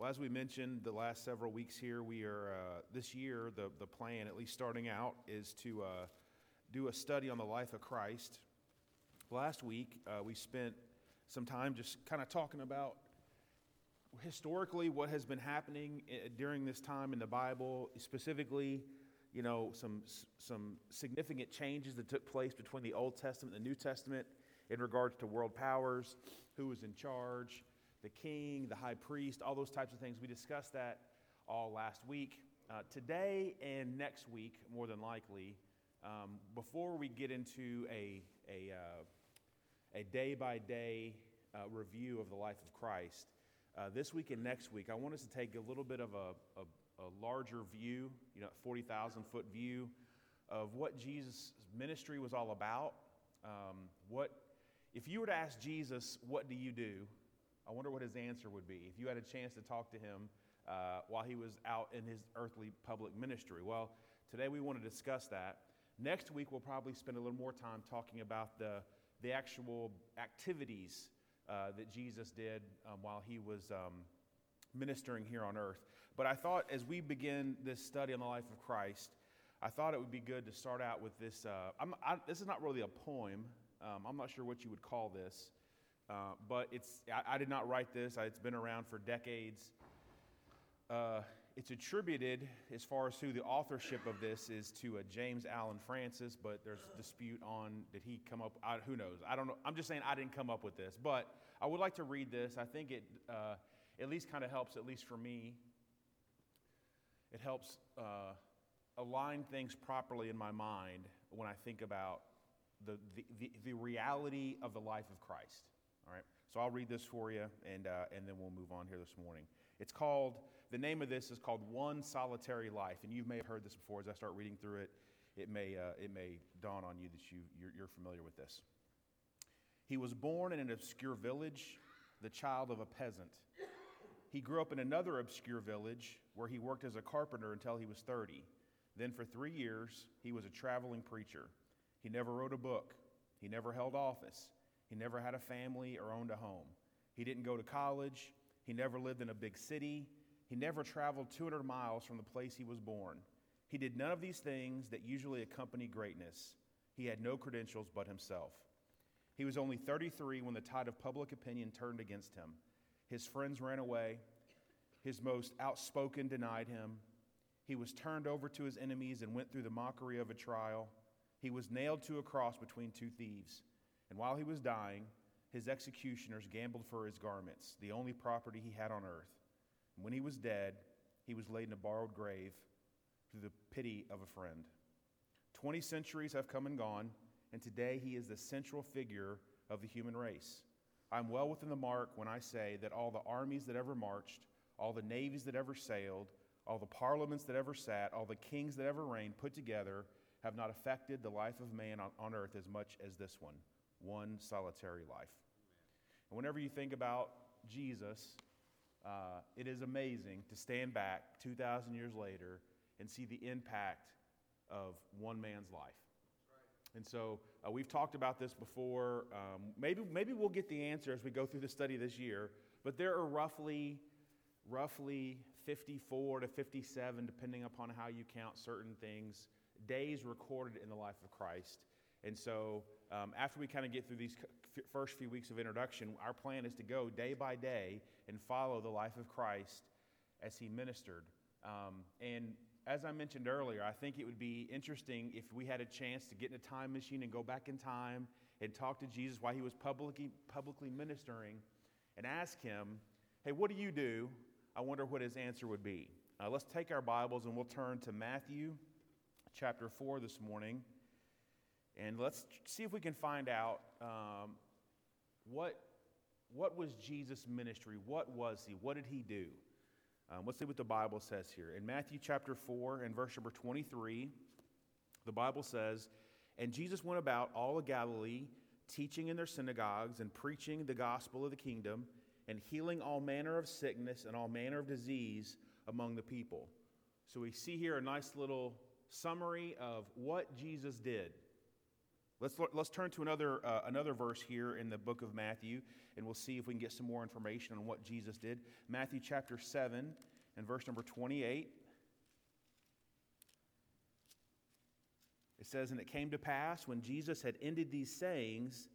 Well, as we mentioned the last several weeks here, we are, uh, this year, the, the plan, at least starting out, is to uh, do a study on the life of Christ. Last week, uh, we spent some time just kind of talking about historically what has been happening uh, during this time in the Bible, specifically, you know, some, some significant changes that took place between the Old Testament and the New Testament in regards to world powers, who was in charge, the king, the high priest, all those types of things. We discussed that all last week. Uh, today and next week, more than likely, um, before we get into a, a, uh, a day by day review of the life of Christ, uh, this week and next week, I want us to take a little bit of a, a, a larger view, you know, 40,000 foot view of what Jesus' ministry was all about. Um, what, if you were to ask Jesus, what do you do? I wonder what his answer would be if you had a chance to talk to him uh, while he was out in his earthly public ministry. Well, today we want to discuss that. Next week, we'll probably spend a little more time talking about the, the actual activities uh, that Jesus did um, while he was um, ministering here on earth. But I thought as we begin this study on the life of Christ, I thought it would be good to start out with this. Uh, I, this is not really a poem. Um, I'm not sure what you would call this, uh, but it's, I, I, did not write this. It's been around for decades. Uh, it's attributed, as far as who the authorship of this is, to a James Allen Francis, but there's dispute on did he come up? I, who knows? I don't know. I'm just saying I didn't come up with this, but I would like to read this. I think it uh, at least kind of helps, at least for me. It helps uh, align things properly in my mind when I think about the, the, the, the, reality of the life of Christ. All right? So I'll read this for you, and, uh, and then we'll move on here this morning. It's called, the name of this is called One Solitary Life. And you may have heard this before as I start reading through it. It may, uh, it may dawn on you that you, you're, you're familiar with this. He was born in an obscure village, the child of a peasant. He grew up in another obscure village where he worked as a carpenter until he was 30. Then, for three years, he was a traveling preacher. He never wrote a book, he never held office, he never had a family or owned a home. He didn't go to college, he never lived in a big city. He never traveled 200 miles from the place he was born. He did none of these things that usually accompany greatness. He had no credentials but himself. He was only 33 when the tide of public opinion turned against him. His friends ran away. His most outspoken denied him. He was turned over to his enemies and went through the mockery of a trial. He was nailed to a cross between two thieves. And while he was dying, his executioners gambled for his garments, the only property he had on earth. And when he was dead, he was laid in a borrowed grave through the pity of a friend. Twenty centuries have come and gone, and today he is the central figure of the human race. I'm well within the mark when I say that all the armies that ever marched, all the navies that ever sailed, all the parliaments that ever sat, all the kings that ever reigned put together have not affected the life of man on, on earth as much as this one one solitary life. And whenever you think about Jesus, uh, it is amazing to stand back 2,000 years later and see the impact of one man's life. And so uh, we've talked about this before. Um, maybe, maybe we'll get the answer as we go through the study this year, but there are roughly, roughly 54 to 57, depending upon how you count certain things, days recorded in the life of Christ. And so um, after we kind of get through these first few weeks of introduction, our plan is to go day by day and follow the life of Christ as he ministered. Um, and as I mentioned earlier, I think it would be interesting if we had a chance to get in a time machine and go back in time and talk to Jesus while he was publicly, publicly ministering and ask him, hey, what do you do? I wonder what his answer would be. Uh, let's take our Bibles and we'll turn to Matthew chapter 4 this morning. And let's see if we can find out um, what, what was Jesus' ministry? What was he? What did he do? Um, let's see what the Bible says here. In Matthew chapter 4 and verse number 23, the Bible says, And Jesus went about all of Galilee, teaching in their synagogues and preaching the gospel of the kingdom and healing all manner of sickness and all manner of disease among the people. So we see here a nice little summary of what Jesus did. Let's, let's turn to another, uh, another verse here in the book of Matthew, and we'll see if we can get some more information on what Jesus did. Matthew chapter 7 and verse number 28. It says, And it came to pass when Jesus had ended these sayings,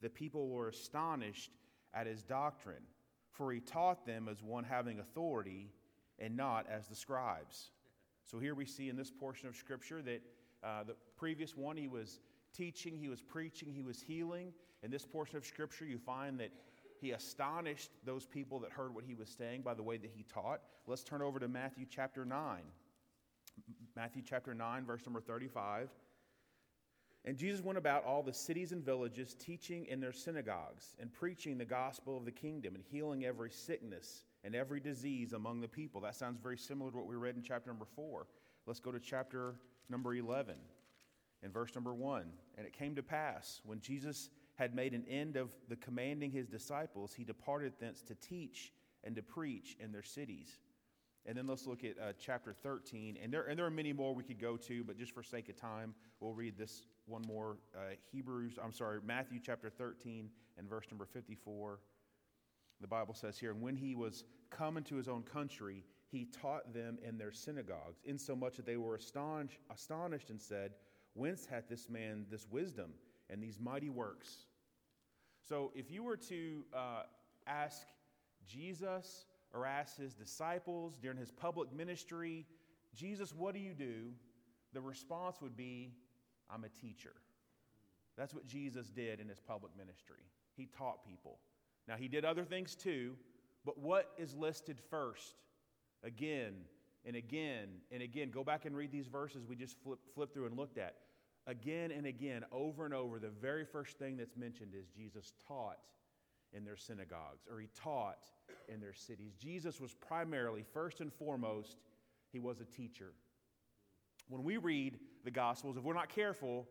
the people were astonished at his doctrine, for he taught them as one having authority and not as the scribes. So here we see in this portion of Scripture that uh, the previous one, he was teaching, he was preaching, he was healing. In this portion of Scripture, you find that he astonished those people that heard what he was saying by the way that he taught. Let's turn over to Matthew chapter 9. Matthew chapter 9, verse number 35. And Jesus went about all the cities and villages, teaching in their synagogues and preaching the gospel of the kingdom and healing every sickness and every disease among the people. That sounds very similar to what we read in chapter number 4. Let's go to chapter number 11 and verse number 1. And it came to pass when Jesus had made an end of the commanding his disciples, he departed thence to teach and to preach in their cities. And then let's look at uh, chapter 13. And there, and there are many more we could go to, but just for sake of time, we'll read this one more. Uh, Hebrews, I'm sorry, Matthew chapter 13 and verse number 54. The Bible says here, And when he was come into his own country, he taught them in their synagogues, insomuch that they were astonished, astonished and said, Whence hath this man this wisdom and these mighty works? So if you were to uh, ask Jesus, or ask his disciples during his public ministry, Jesus, what do you do? The response would be, I'm a teacher. That's what Jesus did in his public ministry. He taught people. Now, he did other things too, but what is listed first? Again and again and again. Go back and read these verses we just flip, flipped through and looked at. Again and again, over and over, the very first thing that's mentioned is Jesus taught in their synagogues, or he taught in their cities. Jesus was primarily, first and foremost, he was a teacher. When we read the Gospels, if we're not careful,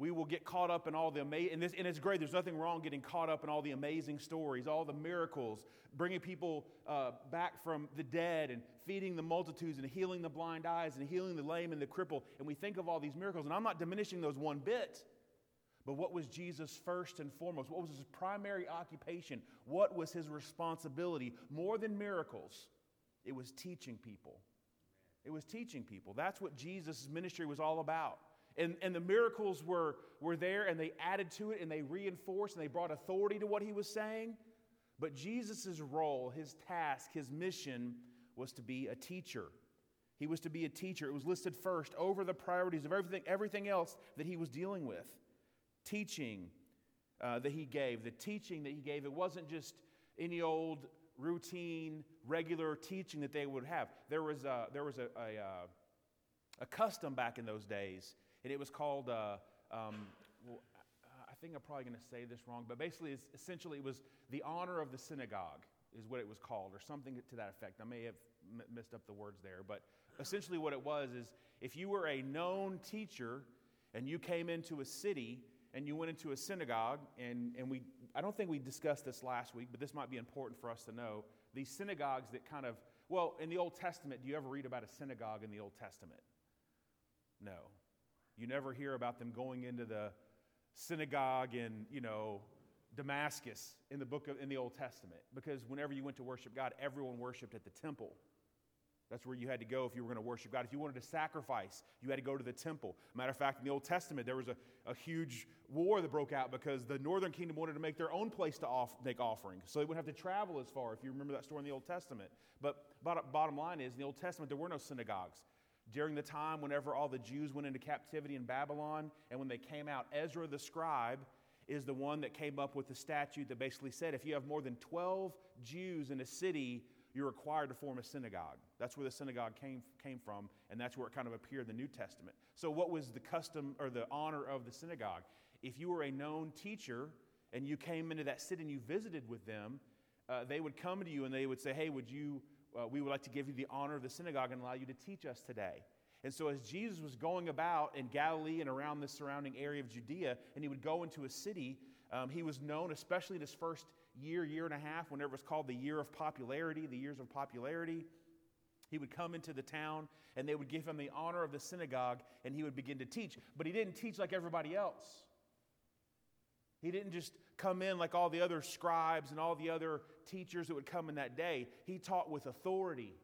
we will get caught up in all the amazing, and, and, it's great, there's nothing wrong getting caught up in all the amazing stories, all the miracles, bringing people uh, back from the dead and feeding the multitudes and healing the blind eyes and healing the lame and the cripple. And we think of all these miracles, and I'm not diminishing those one bit. But what was Jesus first and foremost? What was his primary occupation? What was his responsibility? More than miracles, it was teaching people. It was teaching people. That's what Jesus' ministry was all about. And, and the miracles were, were there and they added to it and they reinforced and they brought authority to what he was saying. But Jesus' role, his task, his mission was to be a teacher. He was to be a teacher. It was listed first over the priorities of everything, everything else that he was dealing with teaching uh, that he gave, the teaching that he gave, it wasn't just any old routine, regular teaching that they would have. There was a, there was a, a, uh, a custom back in those days, and it was called, uh, um, well, I think I'm probably going to say this wrong, but basically, essentially, it was the honor of the synagogue, is what it was called, or something to that effect. I may have m- up the words there, but essentially, what it was is if you were a known teacher and you came into a city, and you went into a synagogue, and, and we, I don't think we discussed this last week, but this might be important for us to know. These synagogues that kind of, well, in the Old Testament, do you ever read about a synagogue in the Old Testament? No. You never hear about them going into the synagogue in, you know, Damascus in the book of, in the Old Testament because whenever you went to worship God, everyone worshiped at the temple. That's where you had to go if you were going to worship God. If you wanted to sacrifice, you had to go to the temple. Matter of fact, in the Old Testament, there was a, a huge war that broke out because the northern kingdom wanted to make their own place to off, make offerings. So they wouldn't have to travel as far, if you remember that story in the Old Testament. But bottom line is, in the Old Testament, there were no synagogues. During the time whenever all the Jews went into captivity in Babylon, and when they came out, Ezra the scribe is the one that came up with the statute that basically said if you have more than 12 Jews in a city, you're required to form a synagogue. That's where the synagogue came, came from, and that's where it kind of appeared in the New Testament. So, what was the custom or the honor of the synagogue? If you were a known teacher and you came into that city and you visited with them, uh, they would come to you and they would say, Hey, would you, uh, we would like to give you the honor of the synagogue and allow you to teach us today. And so, as Jesus was going about in Galilee and around the surrounding area of Judea, and he would go into a city, um, he was known, especially in his first year, year and a half, whenever it was called the year of popularity, the years of popularity. He would come into the town and they would give him the honor of the synagogue and he would begin to teach. But he didn't teach like everybody else. He didn't just come in like all the other scribes and all the other teachers that would come in that day. He taught with authority.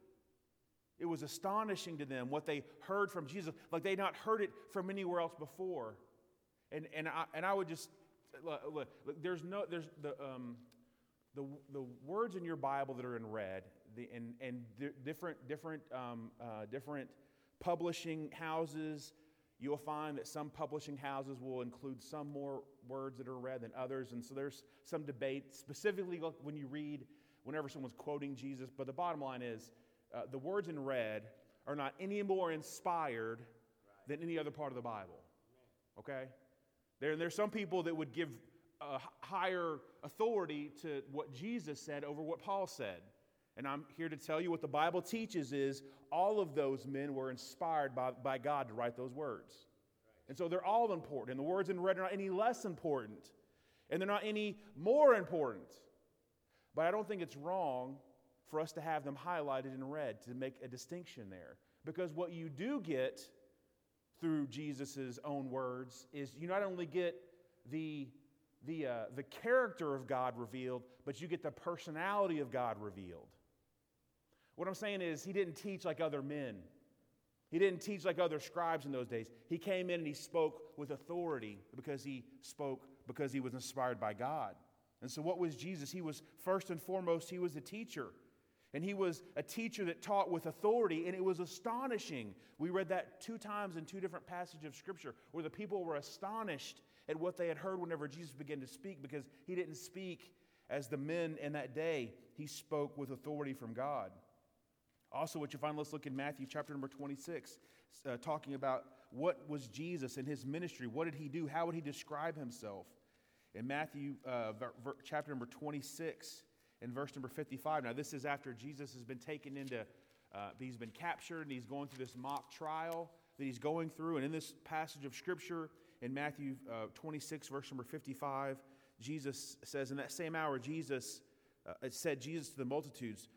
It was astonishing to them what they heard from Jesus, like they'd not heard it from anywhere else before. And, and, I, and I would just, look, look, there's no, there's the, um, the, the words in your Bible that are in red, the, and, and different, different, um, uh, different publishing houses, you'll find that some publishing houses will include some more words that are read than others. And so there's some debate, specifically when you read, whenever someone's quoting Jesus. But the bottom line is uh, the words in red are not any more inspired than any other part of the Bible. Okay? There, there's some people that would give a higher authority to what Jesus said over what Paul said. And I'm here to tell you what the Bible teaches is all of those men were inspired by, by God to write those words. And so they're all important. And the words in red are not any less important. And they're not any more important. But I don't think it's wrong for us to have them highlighted in red to make a distinction there. Because what you do get through Jesus' own words is you not only get the, the, uh, the character of God revealed, but you get the personality of God revealed. What I'm saying is, he didn't teach like other men. He didn't teach like other scribes in those days. He came in and he spoke with authority because he spoke because he was inspired by God. And so, what was Jesus? He was first and foremost, he was a teacher. And he was a teacher that taught with authority, and it was astonishing. We read that two times in two different passages of Scripture where the people were astonished at what they had heard whenever Jesus began to speak because he didn't speak as the men in that day, he spoke with authority from God. Also, what you find, let's look in Matthew chapter number 26, uh, talking about what was Jesus and his ministry. What did he do? How would he describe himself? In Matthew uh, ver- chapter number 26 and verse number 55. Now, this is after Jesus has been taken into, uh, he's been captured and he's going through this mock trial that he's going through. And in this passage of scripture, in Matthew uh, 26, verse number 55, Jesus says, In that same hour, Jesus, uh, said, Jesus to the multitudes,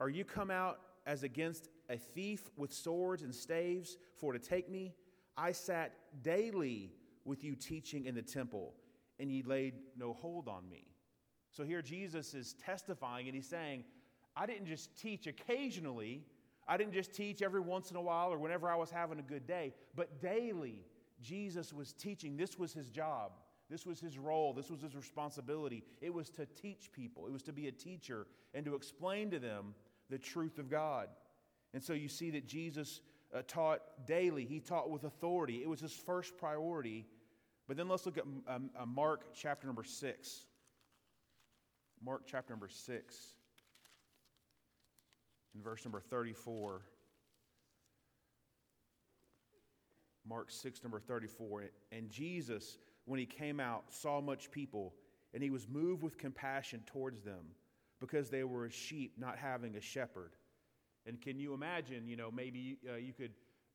Are you come out as against a thief with swords and staves for to take me. I sat daily with you teaching in the temple, and ye laid no hold on me. So here Jesus is testifying, and he's saying, I didn't just teach occasionally, I didn't just teach every once in a while or whenever I was having a good day, but daily Jesus was teaching. This was his job. This was his role. This was his responsibility. It was to teach people, it was to be a teacher and to explain to them the truth of God. And so you see that Jesus uh, taught daily, he taught with authority. It was his first priority. But then let's look at um, uh, Mark chapter number 6. Mark chapter number 6, in verse number 34. Mark 6, number 34. And Jesus, when he came out, saw much people, and he was moved with compassion towards them because they were a sheep not having a shepherd. And can you imagine, you know, maybe uh, you could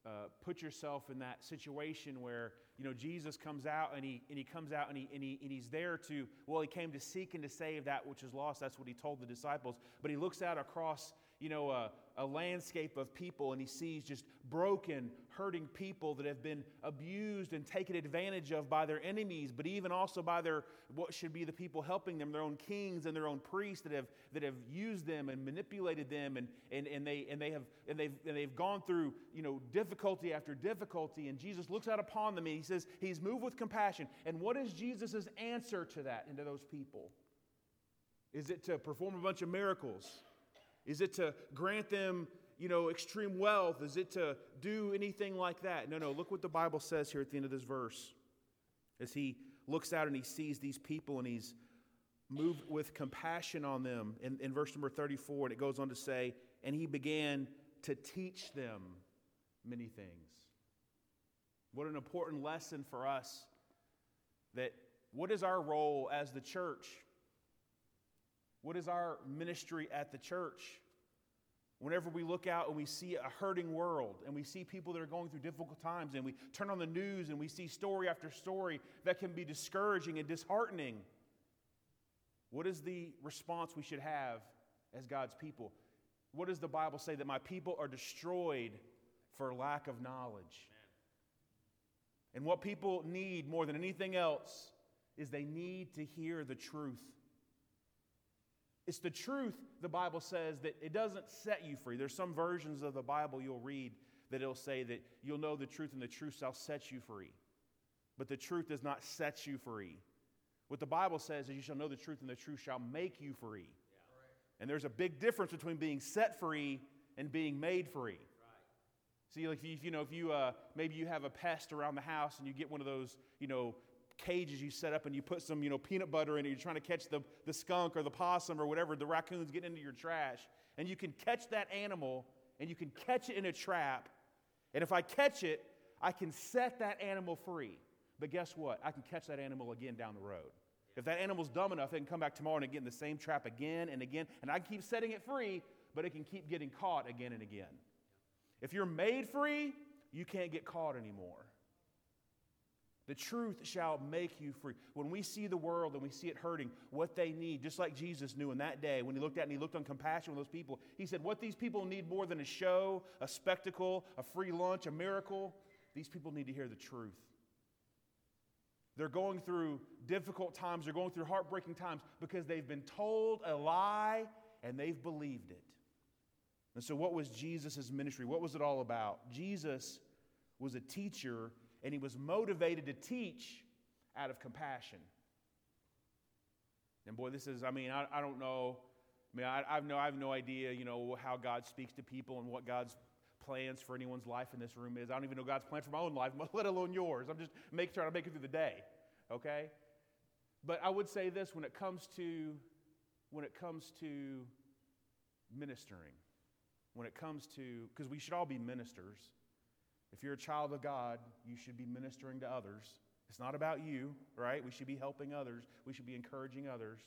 uh, put yourself in that situation where, you know, Jesus comes out and he, and he comes out and, he, and, he, and he's there to, well, he came to seek and to save that which is lost. That's what he told the disciples. But he looks out across, you know, a, a landscape of people and he sees just broken, hurting people that have been abused and taken advantage of by their enemies, but even also by their what should be the people helping them, their own kings and their own priests that have that have used them and manipulated them and and, and they and they have and they've and they've gone through, you know, difficulty after difficulty. And Jesus looks out upon them and he says, He's moved with compassion. And what is Jesus' answer to that and to those people? Is it to perform a bunch of miracles? Is it to grant them, you know, extreme wealth? Is it to do anything like that? No, no. Look what the Bible says here at the end of this verse. As he looks out and he sees these people and he's moved with compassion on them in, in verse number 34, and it goes on to say, and he began to teach them many things. What an important lesson for us that what is our role as the church? What is our ministry at the church? Whenever we look out and we see a hurting world and we see people that are going through difficult times and we turn on the news and we see story after story that can be discouraging and disheartening, what is the response we should have as God's people? What does the Bible say? That my people are destroyed for lack of knowledge. And what people need more than anything else is they need to hear the truth. It's the truth, the Bible says, that it doesn't set you free. There's some versions of the Bible you'll read that it'll say that you'll know the truth and the truth shall set you free. But the truth does not set you free. What the Bible says is you shall know the truth and the truth shall make you free. Yeah. And there's a big difference between being set free and being made free. Right. See, like if you, you know, if you uh, maybe you have a pest around the house and you get one of those, you know, cages you set up and you put some, you know, peanut butter in it. You're trying to catch the, the skunk or the possum or whatever, the raccoon's getting into your trash. And you can catch that animal and you can catch it in a trap. And if I catch it, I can set that animal free. But guess what? I can catch that animal again down the road. If that animal's dumb enough, it can come back tomorrow and get in the same trap again and again. And I can keep setting it free, but it can keep getting caught again and again. If you're made free, you can't get caught anymore. The truth shall make you free. When we see the world and we see it hurting, what they need, just like Jesus knew in that day when he looked at and he looked on compassion with those people, he said, What these people need more than a show, a spectacle, a free lunch, a miracle, these people need to hear the truth. They're going through difficult times, they're going through heartbreaking times because they've been told a lie and they've believed it. And so, what was Jesus' ministry? What was it all about? Jesus was a teacher and he was motivated to teach out of compassion. And boy, this is, I mean, I, I don't know. I mean, I, I, have no, I have no idea, you know, how God speaks to people and what God's plans for anyone's life in this room is. I don't even know God's plan for my own life, let alone yours. I'm just make, trying to make it through the day, okay? But I would say this when it comes to, when it comes to ministering, when it comes to, because we should all be ministers. If you're a child of God, you should be ministering to others. It's not about you, right? We should be helping others, we should be encouraging others.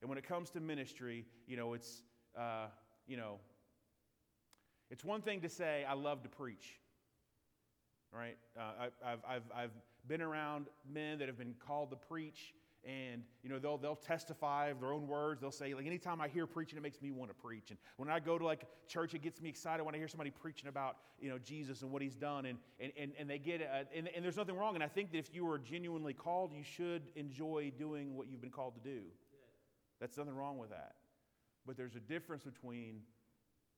And when it comes to ministry, you know, it's, uh, you know, it's one thing to say, I love to preach, right? Uh, I, have I've, I've been around men that have been called to preach, and you know they'll, they'll testify of their own words. They'll say like anytime i hear preaching it makes me want to preach. And when i go to like church it gets me excited when i hear somebody preaching about you know jesus and what he's done. And, and, and, and they get uh, and, and there's nothing wrong. And i think that if you are genuinely called you should enjoy doing what you've been called to do. That's nothing wrong with that. But there's a difference between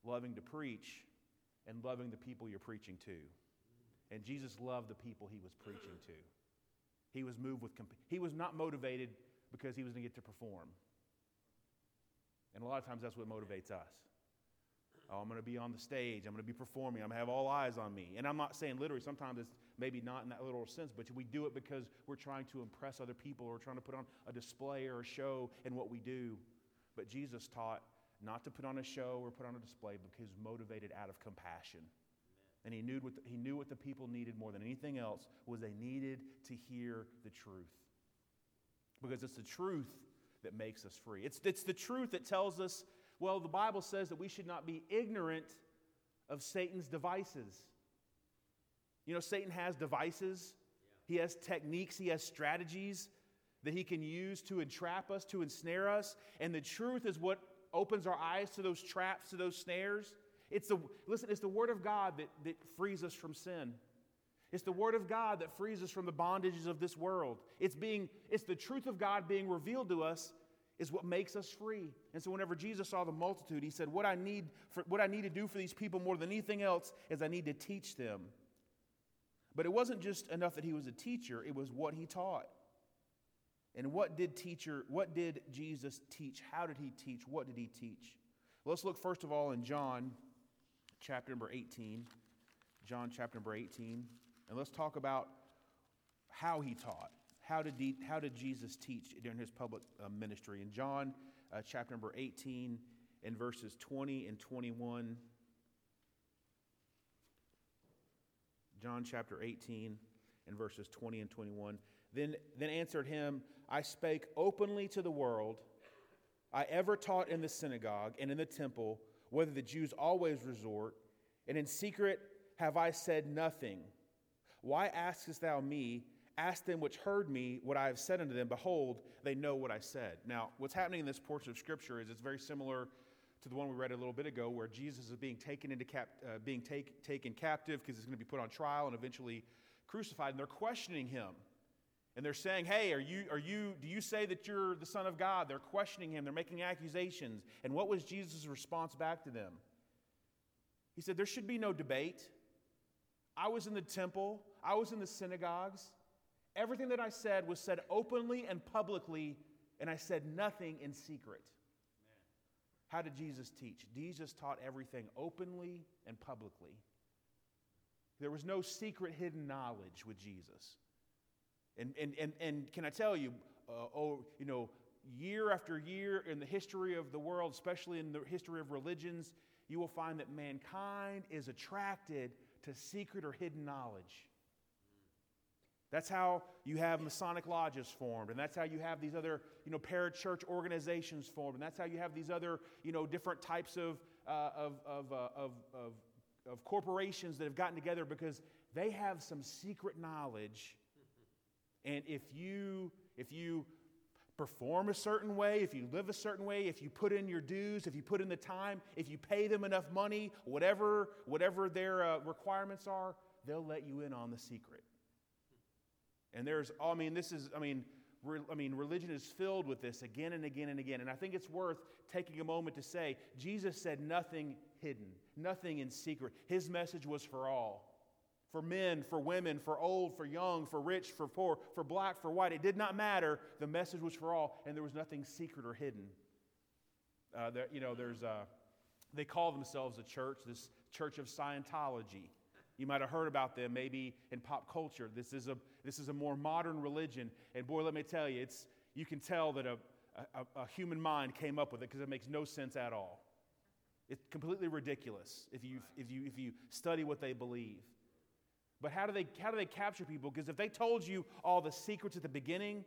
loving to preach and loving the people you're preaching to. And jesus loved the people he was preaching to he was moved with, comp- he was not motivated because he was going to get to perform. And a lot of times that's what motivates us. Oh, I'm going to be on the stage. I'm going to be performing. I'm going to have all eyes on me. And I'm not saying literally, sometimes it's maybe not in that literal sense, but we do it because we're trying to impress other people or trying to put on a display or a show in what we do. But Jesus taught not to put on a show or put on a display because motivated out of compassion. And he knew, what the, he knew what the people needed more than anything else was they needed to hear the truth. Because it's the truth that makes us free. It's, it's the truth that tells us, well, the Bible says that we should not be ignorant of Satan's devices. You know, Satan has devices, he has techniques, he has strategies that he can use to entrap us, to ensnare us. And the truth is what opens our eyes to those traps, to those snares. It's the, listen, it's the Word of God that, that frees us from sin. It's the Word of God that frees us from the bondages of this world. It's, being, it's the truth of God being revealed to us is what makes us free. And so whenever Jesus saw the multitude, he said, what I, need for, what I need to do for these people more than anything else is I need to teach them. But it wasn't just enough that he was a teacher, it was what he taught. And what did teacher, what did Jesus teach? How did he teach? What did he teach? Let's look first of all in John chapter number 18. John chapter number 18. And let's talk about how he taught. How did, he, how did Jesus teach during his public uh, ministry? In John uh, chapter number 18 and verses 20 and 21. John chapter 18 and verses 20 and 21. Then, then answered him, I spake openly to the world. I ever taught in the synagogue and in the temple whether the Jews always resort, and in secret have I said nothing. Why askest thou me? Ask them which heard me what I have said unto them. Behold, they know what I said. Now, what's happening in this portion of Scripture is it's very similar to the one we read a little bit ago, where Jesus is being taken into cap, uh, being take, taken captive because he's going to be put on trial and eventually crucified, and they're questioning him. And they're saying, Hey, are you, are you, do you say that you're the Son of God? They're questioning him, they're making accusations. And what was Jesus' response back to them? He said, There should be no debate. I was in the temple, I was in the synagogues. Everything that I said was said openly and publicly, and I said nothing in secret. How did Jesus teach? Jesus taught everything openly and publicly. There was no secret hidden knowledge with Jesus. And, and, and, and can I tell you, uh, oh, you know, year after year in the history of the world, especially in the history of religions, you will find that mankind is attracted to secret or hidden knowledge. That's how you have Masonic lodges formed, and that's how you have these other, you know, parachurch organizations formed, and that's how you have these other, you know, different types of, uh, of, of, uh, of, of, of corporations that have gotten together because they have some secret knowledge. And if you, if you perform a certain way, if you live a certain way, if you put in your dues, if you put in the time, if you pay them enough money, whatever, whatever their uh, requirements are, they'll let you in on the secret. And there's, I mean, this is, I mean, re, I mean, religion is filled with this again and again and again. And I think it's worth taking a moment to say Jesus said nothing hidden, nothing in secret. His message was for all for men, for women, for old, for young, for rich, for poor, for black, for white. It did not matter. The message was for all, and there was nothing secret or hidden. Uh, there, you know, there's, uh, they call themselves a church, this church of Scientology. You might have heard about them maybe in pop culture. This is a, this is a more modern religion. And boy, let me tell you, it's, you can tell that a, a, a human mind came up with it because it makes no sense at all. It's completely ridiculous if you, if, you, if you study what they believe. But how do they, how do they capture people? Because if they told you all the secrets at the beginning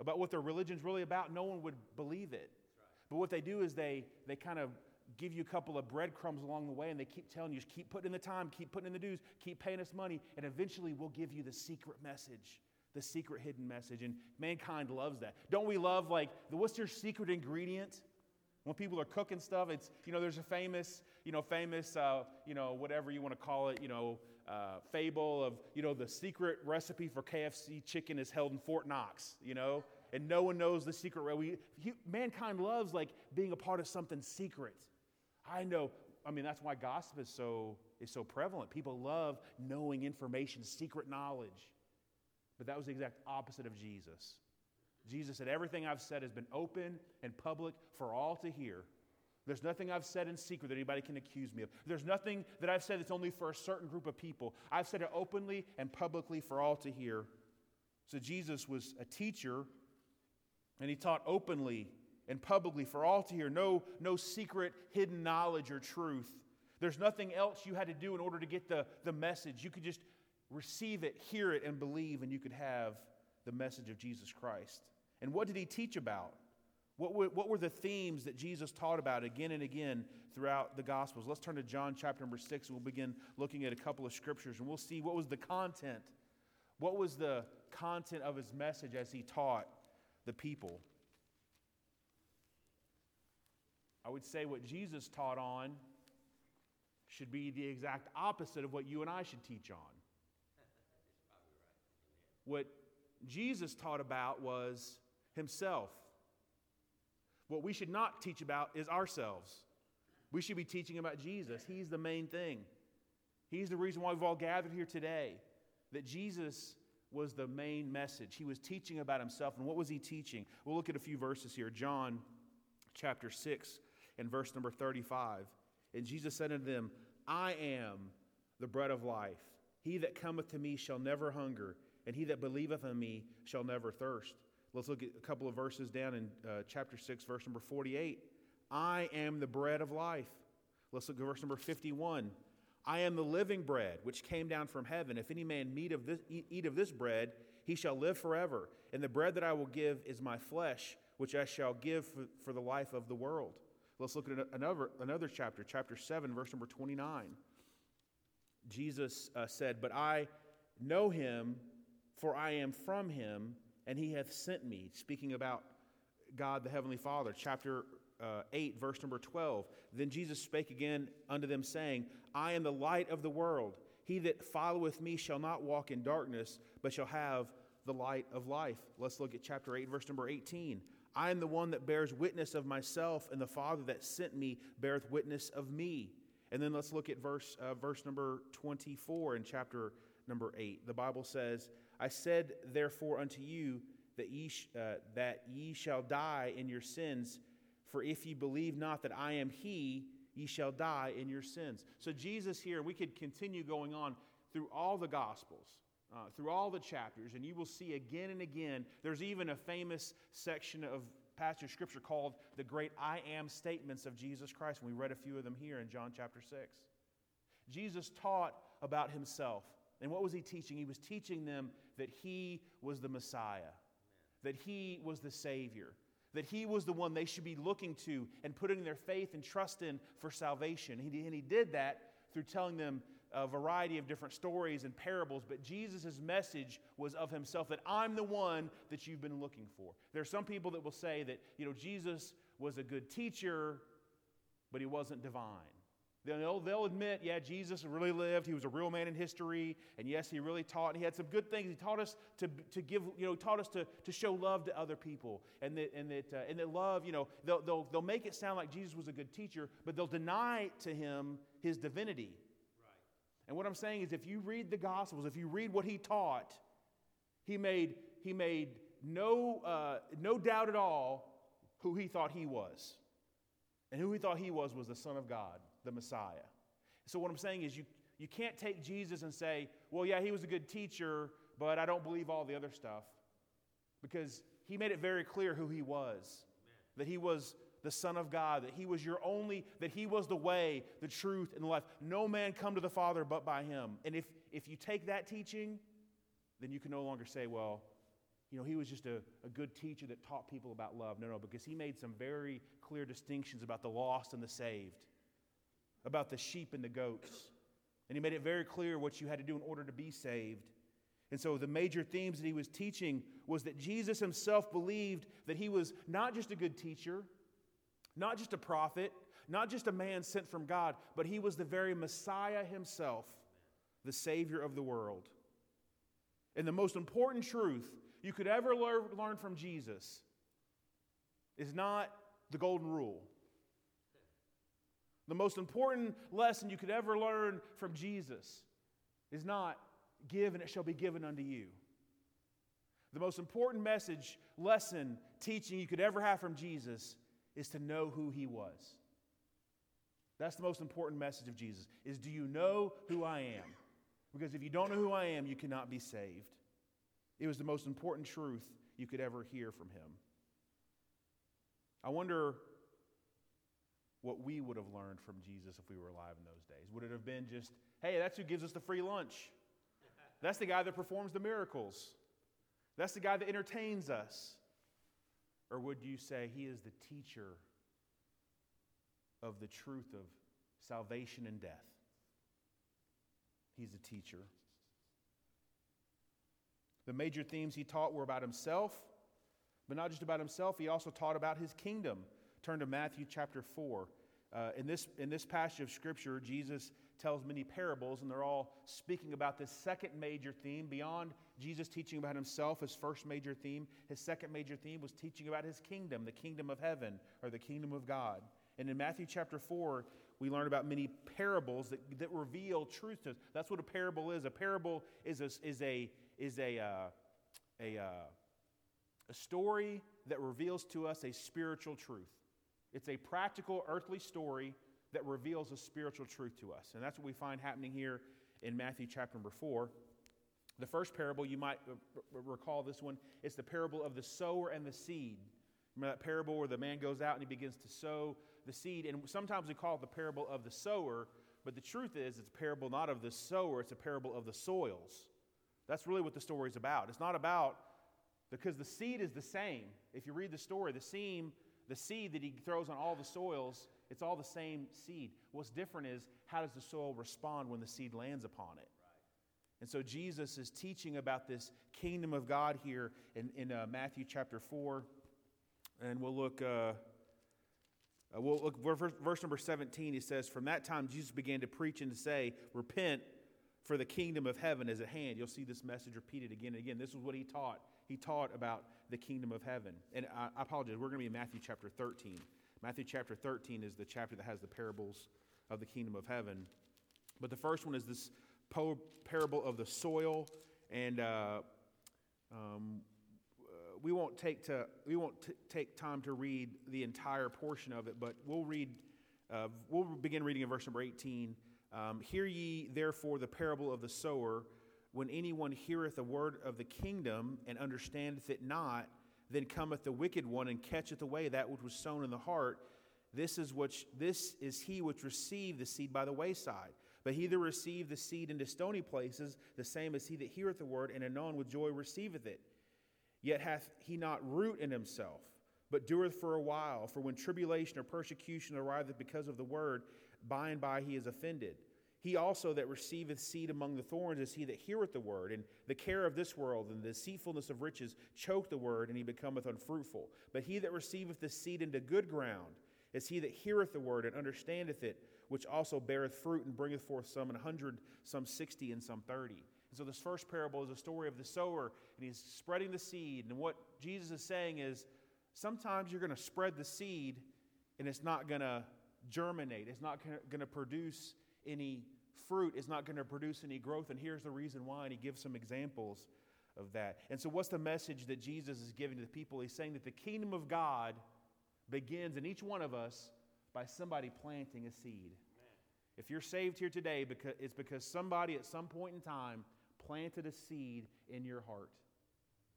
about what their religion's really about, no one would believe it. But what they do is they, they kind of give you a couple of breadcrumbs along the way and they keep telling you, just keep putting in the time, keep putting in the dues, keep paying us money, and eventually we'll give you the secret message, the secret hidden message. And mankind loves that. Don't we love, like, what's your secret ingredient? When people are cooking stuff, it's, you know, there's a famous, you know, famous, uh, you know, whatever you want to call it, you know, uh, fable of, you know, the secret recipe for KFC chicken is held in Fort Knox, you know, and no one knows the secret. We, he, mankind loves, like, being a part of something secret. I know, I mean, that's why gossip is so, is so prevalent. People love knowing information, secret knowledge. But that was the exact opposite of Jesus. Jesus said, Everything I've said has been open and public for all to hear. There's nothing I've said in secret that anybody can accuse me of. There's nothing that I've said that's only for a certain group of people. I've said it openly and publicly for all to hear. So Jesus was a teacher, and he taught openly and publicly for all to hear. No, no secret, hidden knowledge or truth. There's nothing else you had to do in order to get the, the message. You could just receive it, hear it, and believe, and you could have the message of Jesus Christ. And what did he teach about? What were, what were the themes that Jesus taught about again and again throughout the Gospels? Let's turn to John chapter number six, and we'll begin looking at a couple of scriptures, and we'll see what was the content. What was the content of his message as he taught the people? I would say what Jesus taught on should be the exact opposite of what you and I should teach on. What Jesus taught about was himself. What we should not teach about is ourselves. We should be teaching about Jesus. He's the main thing. He's the reason why we've all gathered here today. That Jesus was the main message. He was teaching about himself. And what was he teaching? We'll look at a few verses here. John chapter 6 and verse number 35. And Jesus said unto them, I am the bread of life. He that cometh to me shall never hunger, and he that believeth on me shall never thirst. Let's look at a couple of verses down in uh, chapter 6, verse number 48. I am the bread of life. Let's look at verse number 51. I am the living bread which came down from heaven. If any man eat of this, eat of this bread, he shall live forever. And the bread that I will give is my flesh, which I shall give for, for the life of the world. Let's look at another, another chapter, chapter 7, verse number 29. Jesus uh, said, But I know him, for I am from him and he hath sent me. Speaking about God the Heavenly Father, chapter uh, 8, verse number 12. Then Jesus spake again unto them, saying, I am the light of the world. He that followeth me shall not walk in darkness, but shall have the light of life. Let's look at chapter 8, verse number 18. I am the one that bears witness of myself, and the Father that sent me beareth witness of me. And then let's look at verse, uh, verse number 24 in chapter number 8. The Bible says, I said therefore unto you that ye, sh- uh, that ye shall die in your sins, for if ye believe not that I am He, ye shall die in your sins. So, Jesus here, we could continue going on through all the Gospels. Uh, through all the chapters, and you will see again and again. There's even a famous section of passage of scripture called the great I am statements of Jesus Christ. And we read a few of them here in John chapter 6. Jesus taught about himself. And what was he teaching? He was teaching them that he was the Messiah, that he was the Savior, that he was the one they should be looking to and putting their faith and trust in for salvation. And he did that through telling them a variety of different stories and parables, but Jesus' message was of himself that I'm the one that you've been looking for. There are some people that will say that, you know, Jesus was a good teacher, but he wasn't divine. They'll, they'll admit, yeah, Jesus really lived. He was a real man in history. And yes, he really taught. And he had some good things. He taught us to, to give, you know, taught us to, to show love to other people. And that, and that, uh, and that love, you know, they'll, they'll, they'll make it sound like Jesus was a good teacher, but they'll deny to him his divinity. And what I'm saying is, if you read the Gospels, if you read what he taught, he made, he made no, uh, no doubt at all who he thought he was. And who he thought he was was the Son of God, the Messiah. So, what I'm saying is, you, you can't take Jesus and say, well, yeah, he was a good teacher, but I don't believe all the other stuff. Because he made it very clear who he was Amen. that he was the Son of God, that He was your only, that He was the way, the truth, and the life. No man come to the Father but by Him. And if, if you take that teaching, then you can no longer say, well, you know, he was just a, a good teacher that taught people about love. No, no, because he made some very clear distinctions about the lost and the saved, about the sheep and the goats. And he made it very clear what you had to do in order to be saved. And so the major themes that he was teaching was that Jesus himself believed that he was not just a good teacher, not just a prophet, not just a man sent from God, but he was the very Messiah himself, the Savior of the world. And the most important truth you could ever learn, from Jesus is not the golden rule. The most important lesson you could ever learn from Jesus is not give and it shall be given unto you. The most important message, lesson, teaching you could ever have from Jesus is to know who he was. That's the most important message of Jesus is do you know who I am? Because if you don't know who I am, you cannot be saved. It was the most important truth you could ever hear from him. I wonder what we would have learned from Jesus if we were alive in those days. Would it have been just, hey, that's who gives us the free lunch? That's the guy that performs the miracles. That's the guy that entertains us. Or would you say he is the teacher of the truth of salvation and death? He's a teacher. The major themes he taught were about himself, but not just about himself, he also taught about his kingdom. Turn to Matthew chapter 4. Uh, in, this, in this passage of Scripture, Jesus tells many parables, and they're all speaking about this second major theme. Beyond Jesus teaching about himself, his first major theme, his second major theme was teaching about his kingdom, the kingdom of heaven, or the kingdom of God. And in Matthew chapter 4, we learn about many parables that, that reveal truth to us. That's what a parable is. A parable is a, is a, is a, uh, a, uh, a story that reveals to us a spiritual truth. It's a practical earthly story that reveals a spiritual truth to us. And that's what we find happening here in Matthew chapter number 4. The first parable, you might recall this one, it's the parable of the sower and the seed. Remember that parable where the man goes out and he begins to sow the seed? And sometimes we call it the parable of the sower, but the truth is it's a parable not of the sower, it's a parable of the soils. That's really what the story is about. It's not about, because the seed is the same. If you read the story, the seed, the seed that he throws on all the soils it's all the same seed. What's different is how does the soil respond when the seed lands upon it? And so Jesus is teaching about this kingdom of God here in, in uh, Matthew chapter 4. And we'll look, uh, uh, we'll look verse, verse number 17. He says, From that time Jesus began to preach and to say, Repent, for the kingdom of heaven is at hand. You'll see this message repeated again and again. This is what he taught. He taught about the kingdom of heaven. And I, I apologize, we're going to be in Matthew chapter 13. Matthew chapter 13 is the chapter that has the parables of the kingdom of heaven. But the first one is this po- parable of the soil. And uh, um, we won't take to we won't t- take time to read the entire portion of it, but we'll read. Uh, we'll begin reading in verse number 18. Um, Hear ye therefore the parable of the sower. When anyone heareth the word of the kingdom and understandeth it not, then cometh the wicked one and catcheth away that which was sown in the heart. This is which this is he which received the seed by the wayside. But he that received the seed into stony places, the same as he that heareth the word, and anon with joy receiveth it. Yet hath he not root in himself, but dureth for a while. For when tribulation or persecution arriveth because of the word, by and by he is offended. He also that receiveth seed among the thorns is he that heareth the word, and the care of this world and the deceitfulness of riches choke the word, and he becometh unfruitful. But he that receiveth the seed into good ground is he that heareth the word and understandeth it, which also beareth fruit and bringeth forth some an hundred, some sixty, and some thirty. And so, this first parable is a story of the sower, and he's spreading the seed. And what Jesus is saying is sometimes you're going to spread the seed, and it's not going to germinate, it's not going to produce any fruit, it's not going to produce any growth. And here's the reason why, and he gives some examples of that. And so, what's the message that Jesus is giving to the people? He's saying that the kingdom of God begins in each one of us by somebody planting a seed. If you're saved here today, because, it's because somebody at some point in time planted a seed in your heart.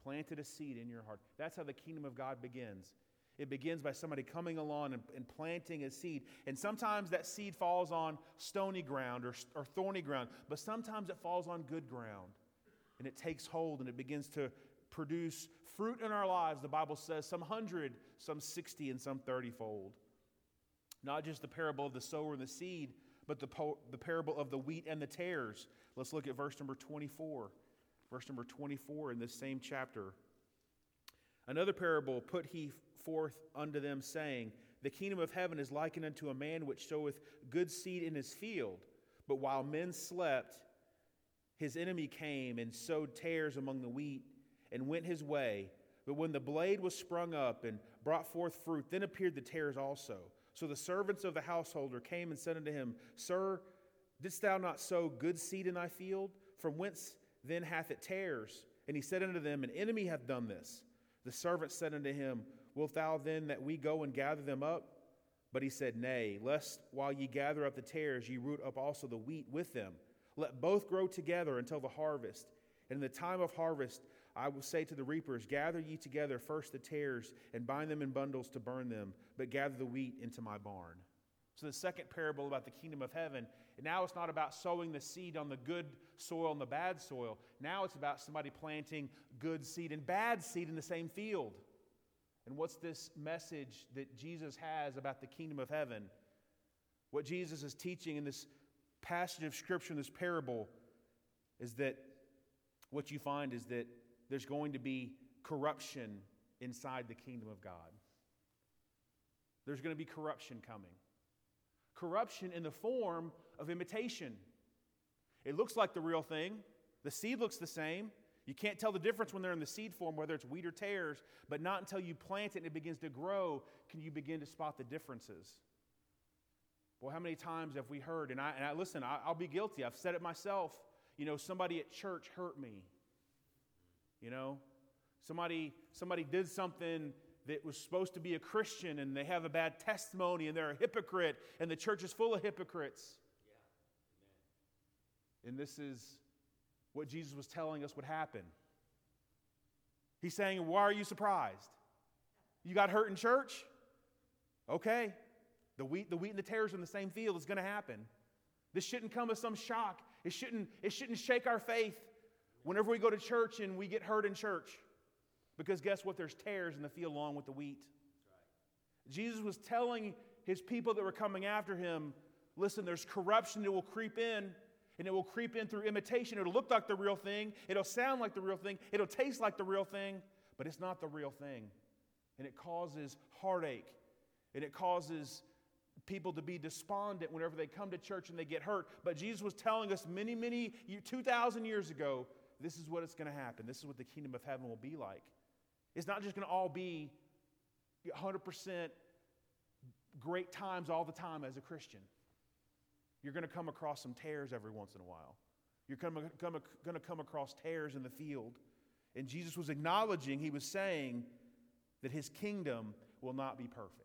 Planted a seed in your heart. That's how the kingdom of God begins. It begins by somebody coming along and, and, planting a seed. And sometimes that seed falls on stony ground or, or thorny ground, but sometimes it falls on good ground. And it takes hold and it begins to produce fruit in our lives. The Bible says some hundred, some 60, and some 30 fold. Not just the parable of the sower and the seed, but the, po- the parable of the wheat and the tares. Let's look at verse number 24. Verse number 24 in this same chapter. Another parable put he forth unto them, saying, The kingdom of heaven is likened unto a man which soweth good seed in his field. But while men slept, his enemy came and sowed tares among the wheat and went his way. But when the blade was sprung up and brought forth fruit, then appeared the tares also. So the servants of the householder came and said unto him, Sir, didst thou not sow good seed in thy field? From whence then hath it tares? And he said unto them, An enemy hath done this. The servant said unto him, Wilt thou then that we go and gather them up? But he said, Nay, lest while ye gather up the tares, ye root up also the wheat with them. Let both grow together until the harvest. And in the time of harvest, I will say to the reapers, Gather ye together first the tares, and bind them in bundles to burn them, but gather the wheat into my barn. So, the second parable about the kingdom of heaven, now it's not about sowing the seed on the good soil and the bad soil. Now it's about somebody planting good seed and bad seed in the same field. And what's this message that Jesus has about the kingdom of heaven? What Jesus is teaching in this passage of Scripture, in this parable, is that what you find is that there's going to be corruption inside the kingdom of God. There's going to be corruption coming. Corruption in the form of imitation. It looks like the real thing, the seed looks the same. You can't tell the difference when they're in the seed form, whether it's wheat or tares, but not until you plant it and it begins to grow can you begin to spot the differences. Well, how many times have we heard, and I, and I listen, I, I'll be guilty, I've said it myself. You know, somebody at church hurt me. You know, somebody somebody did something that was supposed to be a Christian and they have a bad testimony and they're a hypocrite and the church is full of hypocrites. Yeah. And this is what Jesus was telling us would happen. He's saying, Why are you surprised? You got hurt in church? Okay. The wheat, the wheat and the tares in the same field is going to happen. This shouldn't come as some shock. It shouldn't, it shouldn't shake our faith whenever we go to church and we get hurt in church. Because guess what? There's tares in the field along with the wheat. Jesus was telling his people that were coming after him listen, there's corruption that will creep in, and it will creep in through imitation. It'll look like the real thing, it'll sound like the real thing, it'll taste like the real thing, but it's not the real thing. And it causes heartache, and it causes people to be despondent whenever they come to church and they get hurt. But Jesus was telling us many, many, 2,000 years ago, this is what it's going to happen. This is what the kingdom of heaven will be like. It's not just going to all be 100% great times all the time as a Christian. You're going to come across some tares every once in a while. You're going to come across tares in the field. And Jesus was acknowledging, he was saying that his kingdom will not be perfect.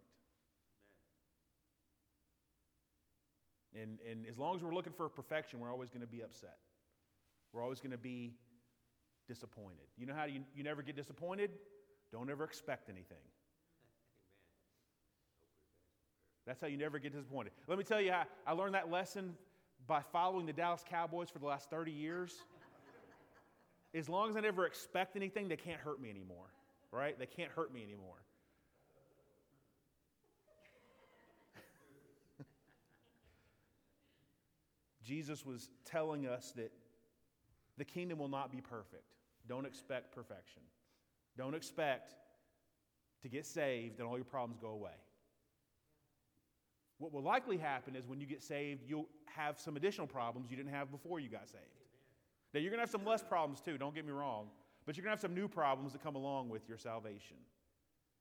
And, and as long as we're looking for perfection, we're always going to be upset. We're always going to be disappointed. You know how you, you never get disappointed? Don't ever expect anything. That's how you never get disappointed. Let me tell you how I learned that lesson by following the Dallas Cowboys for the last 30 years. as long as I never expect anything, they can't hurt me anymore, right? They can't hurt me anymore. Jesus was telling us that the kingdom will not be perfect. Don't expect perfection. Don't expect to get saved and all your problems go away. What will likely happen is when you get saved, you'll have some additional problems you didn't have before you got saved. Now, you're going to have some less problems too, don't get me wrong, but you're going to have some new problems that come along with your salvation.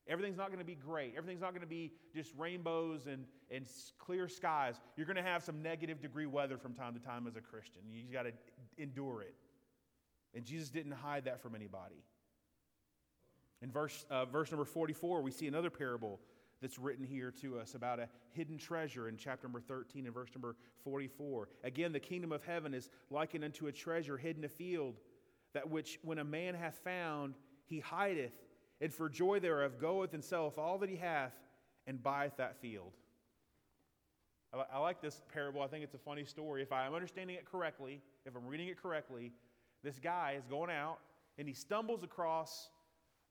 Everything's not going to be great. Everything's not going to be just rainbows and, and clear skies. You're going to have some negative degree weather from time to time as a Christian. You got to endure it. And Jesus didn't hide that from anybody. In verse, uh, verse number 44, we see another parable that's written here to us about a hidden treasure in chapter number 13 and verse number 44. Again, the kingdom of heaven is likened unto a treasure hidden in a field, that which when a man hath found, he hideth and for joy thereof goeth and selleth all that he hath and buyeth that field. I, I like this parable. I think it's a funny story. If I'm understanding it correctly, if I'm reading it correctly, this guy is going out and he stumbles across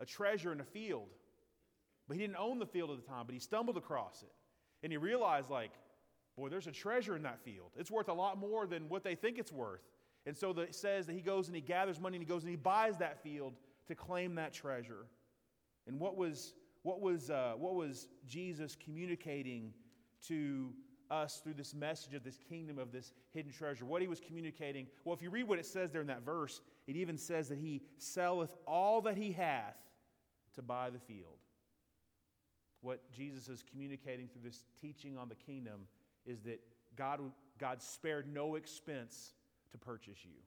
a treasure in a field. But he didn't own the field at the time, but he stumbled across it. And he realized, like, boy, there's a treasure in that field. It's worth a lot more than what they think it's worth. And so the, it says that he goes and he gathers money and he goes and he buys that field to claim that treasure. And what was, what was, uh, what was Jesus communicating to us through this message of this kingdom of this hidden treasure? What he was communicating, well, if you read what it says there in that verse, it even says that he selleth all that he hath to buy the field. What Jesus is communicating through this teaching on the kingdom is that God, God spared no expense to purchase you.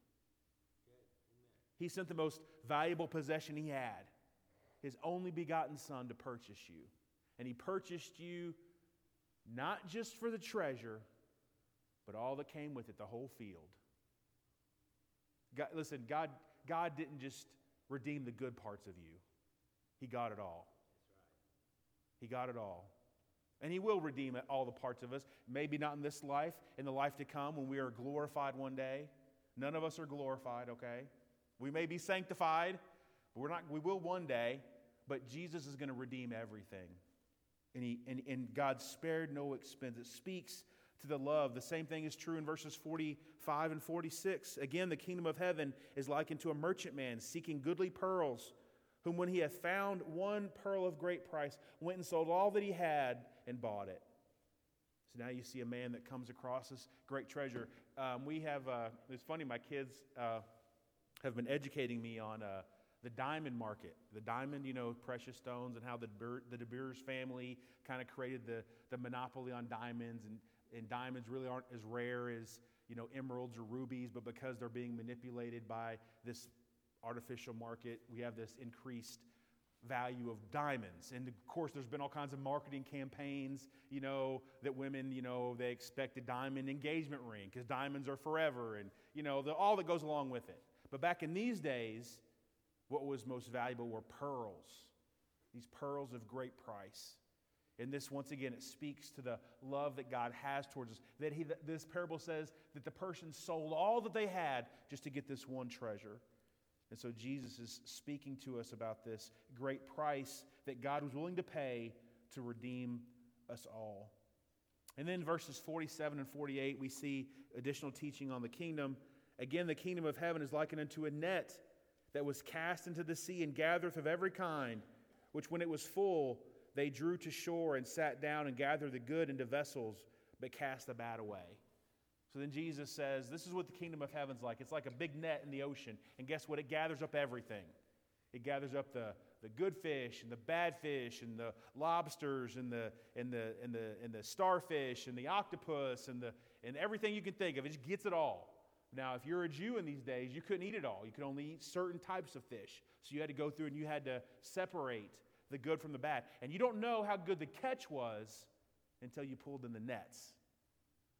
He sent the most valuable possession he had his only begotten Son to purchase you. And he purchased you not just for the treasure, but all that came with it, the whole field. God, listen, God, God didn't just redeem the good parts of you, He got it all. He got it all. And He will redeem all the parts of us. Maybe not in this life, in the life to come when we are glorified one day. None of us are glorified, okay? We may be sanctified, but we're not, we will one day, but Jesus is going to redeem everything. And, he, and, and God spared no expense. It speaks to the love. The same thing is true in verses 45 and 46. Again, the kingdom of heaven is likened to a merchant man seeking goodly pearls, whom when he hath found one pearl of great price, went and sold all that he had and bought it. So now you see a man that comes across this great treasure. Um, we have, uh, it's funny, my kids uh, have been educating me on. Uh, the diamond market. The diamond, you know, precious stones, and how the, the De Beers family kind of created the, the monopoly on diamonds. And, and diamonds really aren't as rare as, you know, emeralds or rubies, but because they're being manipulated by this artificial market, we have this increased value of diamonds. And of course, there's been all kinds of marketing campaigns, you know, that women, you know, they expect a diamond engagement ring because diamonds are forever and, you know, the, all that goes along with it. But back in these days, what was most valuable were pearls, these pearls of great price. And this, once again, it speaks to the love that God has towards us. That he, this parable says that the person sold all that they had just to get this one treasure. And so Jesus is speaking to us about this great price that God was willing to pay to redeem us all. And then verses 47 and 48, we see additional teaching on the kingdom. Again, the kingdom of heaven is likened unto a net that was cast into the sea and gathereth of every kind, which when it was full, they drew to shore and sat down and gathered the good into vessels, but cast the bad away. So then Jesus says, This is what the kingdom of heaven's like. It's like a big net in the ocean. And guess what? It gathers up everything. It gathers up the, the good fish and the bad fish and the lobsters and the, and, the, and, the, and the starfish and the octopus and, the, and everything you can think of. It just gets it all. Now, if you're a Jew in these days, you couldn't eat it all. You could only eat certain types of fish. So you had to go through and you had to separate the good from the bad. And you don't know how good the catch was until you pulled in the nets.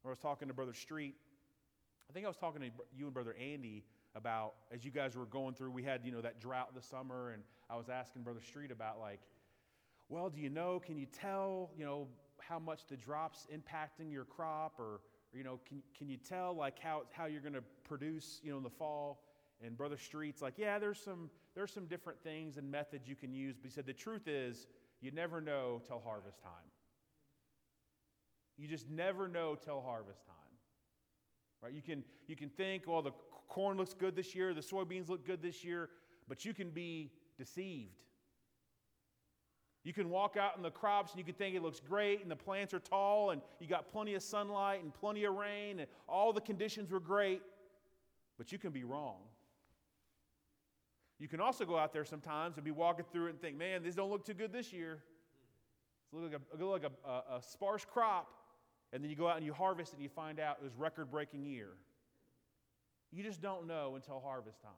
I was talking to Brother Street. I think I was talking to you and Brother Andy about as you guys were going through. We had you know that drought this summer, and I was asking Brother Street about like, well, do you know? Can you tell you know how much the drops impacting your crop, or, or you know, can can you tell like how how you're going to produce you know in the fall? And Brother Street's like, yeah, there's some there's some different things and methods you can use, but he said the truth is you never know till harvest time. You just never know till harvest time. Right? You can, you can think, well, the corn looks good this year, the soybeans look good this year, but you can be deceived. You can walk out in the crops and you can think it looks great and the plants are tall and you got plenty of sunlight and plenty of rain and all the conditions were great, but you can be wrong. You can also go out there sometimes and be walking through it and think, man, these don't look too good this year. It's looks like a, look like a, a, a sparse crop. And then you go out and you harvest and you find out it was record breaking year. You just don't know until harvest time.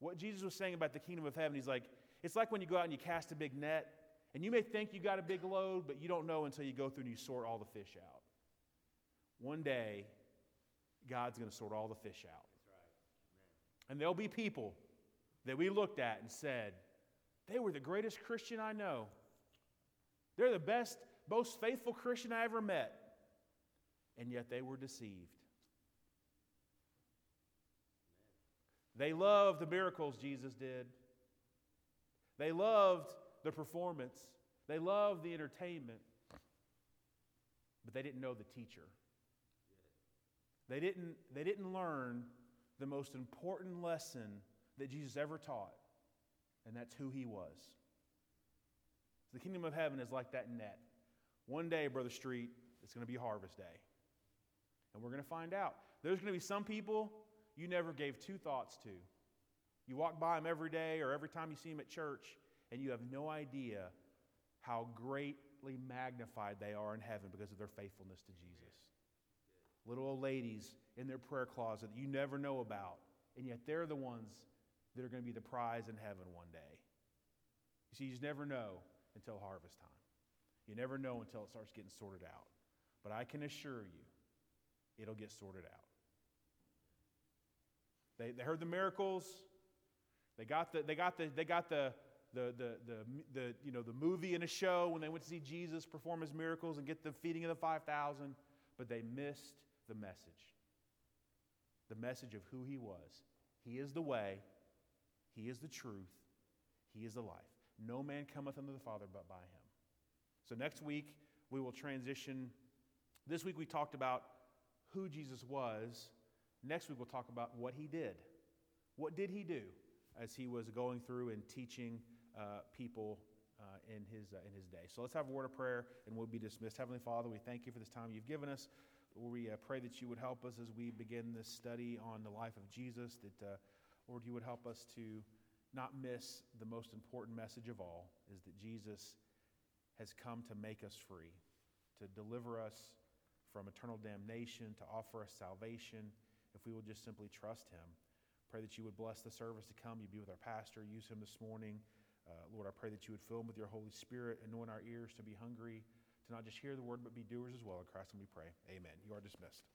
What Jesus was saying about the kingdom of heaven, he's like, it's like when you go out and you cast a big net, and you may think you got a big load, but you don't know until you go through and you sort all the fish out. One day, God's going to sort all the fish out. Right. And there'll be people that we looked at and said, they were the greatest Christian I know. They're the best, most faithful Christian I ever met and yet they were deceived. They loved the miracles Jesus did. They loved the performance. They loved the entertainment. But they didn't know the teacher. They didn't, they didn't learn the most important lesson that Jesus ever taught, and that's who he was. The kingdom of heaven is like that net. One day, Brother Street, it's going to be harvest day. And we're going to find out. There's going to be some people you never gave two thoughts to. You walk by them every day or every time you see them at church, and you have no idea how greatly magnified they are in heaven because of their faithfulness to Jesus. Little old ladies in their prayer closet that you never know about, and yet they're the ones that are going to be the prize in heaven one day. You see, you just never know until harvest time. You never know until it starts getting sorted out. But I can assure you, it'll get sorted out. They, they heard the miracles. They got the, they got the, they got the, the, the, the, the, you know, the movie and a show when they went to see Jesus perform his miracles and get the feeding of the 5,000, but they missed the message. The message of who he was. He is the way, he is the truth, he is the life. No man cometh unto the Father but by him. So next week, we will transition. This week, we talked about who Jesus was. Next week, we'll talk about what he did. What did he do as he was going through and teaching uh, people uh, in, his, uh, in his day? So let's have a word of prayer and we'll be dismissed. Heavenly Father, we thank you for this time you've given us. We uh, pray that you would help us as we begin this study on the life of Jesus, that, uh, Lord, you would help us to not miss the most important message of all is that Jesus has come to make us free, to deliver us from eternal damnation to offer us salvation if we will just simply trust him. Pray that you would bless the service to come. You be with our pastor. Use him this morning. Uh, Lord, I pray that you would fill him with your Holy Spirit, anoint our ears to be hungry, to not just hear the word, but be doers as well. In Christ, and we pray. Amen. You are dismissed.